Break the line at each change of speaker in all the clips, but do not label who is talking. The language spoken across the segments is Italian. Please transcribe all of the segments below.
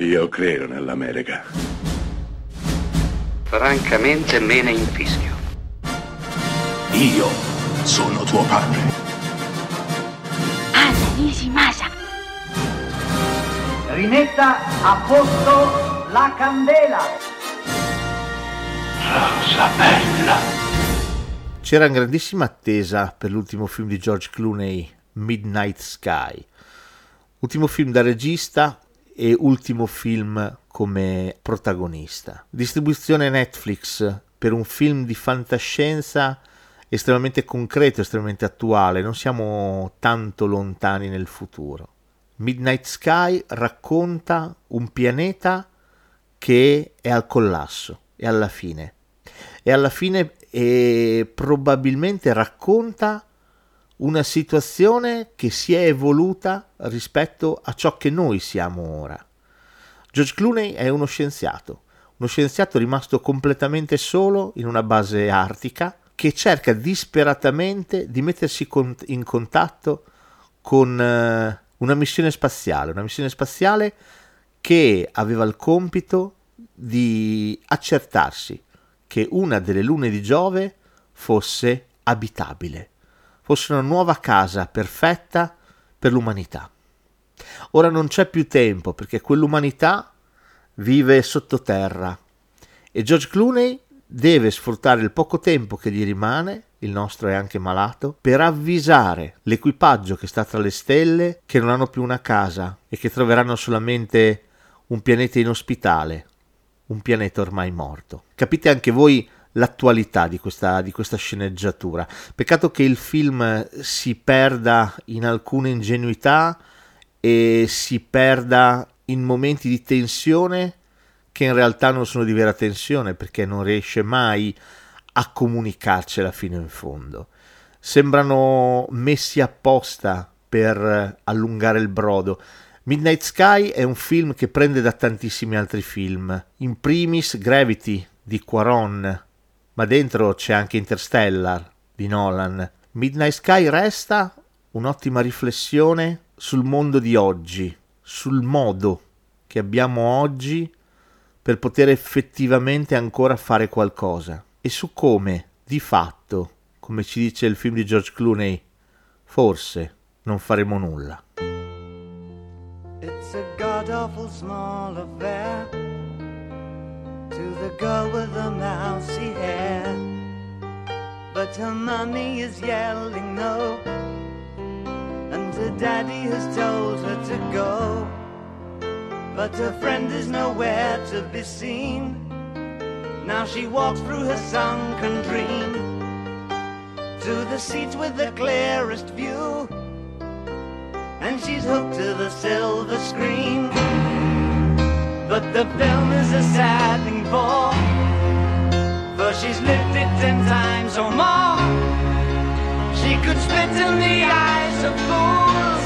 Io credo nell'America.
Francamente me ne infischio.
Io sono tuo padre.
Anna Nishimasa.
Rimetta a posto la candela.
Rosa bella.
C'era grandissima attesa per l'ultimo film di George Clooney, Midnight Sky. Ultimo film da regista e ultimo film come protagonista. Distribuzione Netflix per un film di fantascienza estremamente concreto, estremamente attuale, non siamo tanto lontani nel futuro. Midnight Sky racconta un pianeta che è al collasso, è alla fine. E alla fine e probabilmente racconta una situazione che si è evoluta rispetto a ciò che noi siamo ora. George Clooney è uno scienziato, uno scienziato rimasto completamente solo in una base artica che cerca disperatamente di mettersi in contatto con eh, una missione spaziale, una missione spaziale che aveva il compito di accertarsi che una delle lune di Giove fosse abitabile fosse una nuova casa perfetta per l'umanità. Ora non c'è più tempo perché quell'umanità vive sottoterra e George Clooney deve sfruttare il poco tempo che gli rimane, il nostro è anche malato, per avvisare l'equipaggio che sta tra le stelle che non hanno più una casa e che troveranno solamente un pianeta inospitale, un pianeta ormai morto. Capite anche voi l'attualità di questa, di questa sceneggiatura. Peccato che il film si perda in alcune ingenuità e si perda in momenti di tensione che in realtà non sono di vera tensione perché non riesce mai a comunicarcela fino in fondo. Sembrano messi apposta per allungare il brodo. Midnight Sky è un film che prende da tantissimi altri film, in primis Gravity di Quaron, ma dentro c'è anche Interstellar di Nolan. Midnight Sky resta un'ottima riflessione sul mondo di oggi, sul modo che abbiamo oggi per poter effettivamente ancora fare qualcosa e su come, di fatto, come ci dice il film di George Clooney, forse non faremo nulla. It's a god awful small affair the girl with the mousy hair. But her mummy is yelling no, and her daddy has told her to go. But her friend is nowhere to be seen. Now she walks through her sunken dream to the seats with the clearest view, and she's hooked to the silver screen. But the film is a sad thing for For she's lived it ten times or more. She could spit in the eyes of fools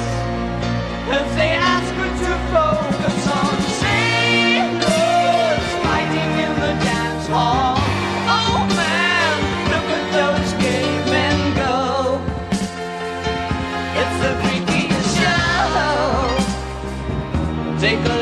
If they ask her to focus on sailors Fighting in the dance hall. Oh man, look at those gay men go. It's the freakiest show. Take a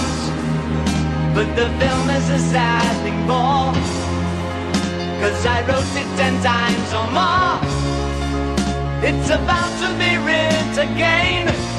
But the film is a sad thing for
Cause I wrote it ten times or more. It's about to be written again.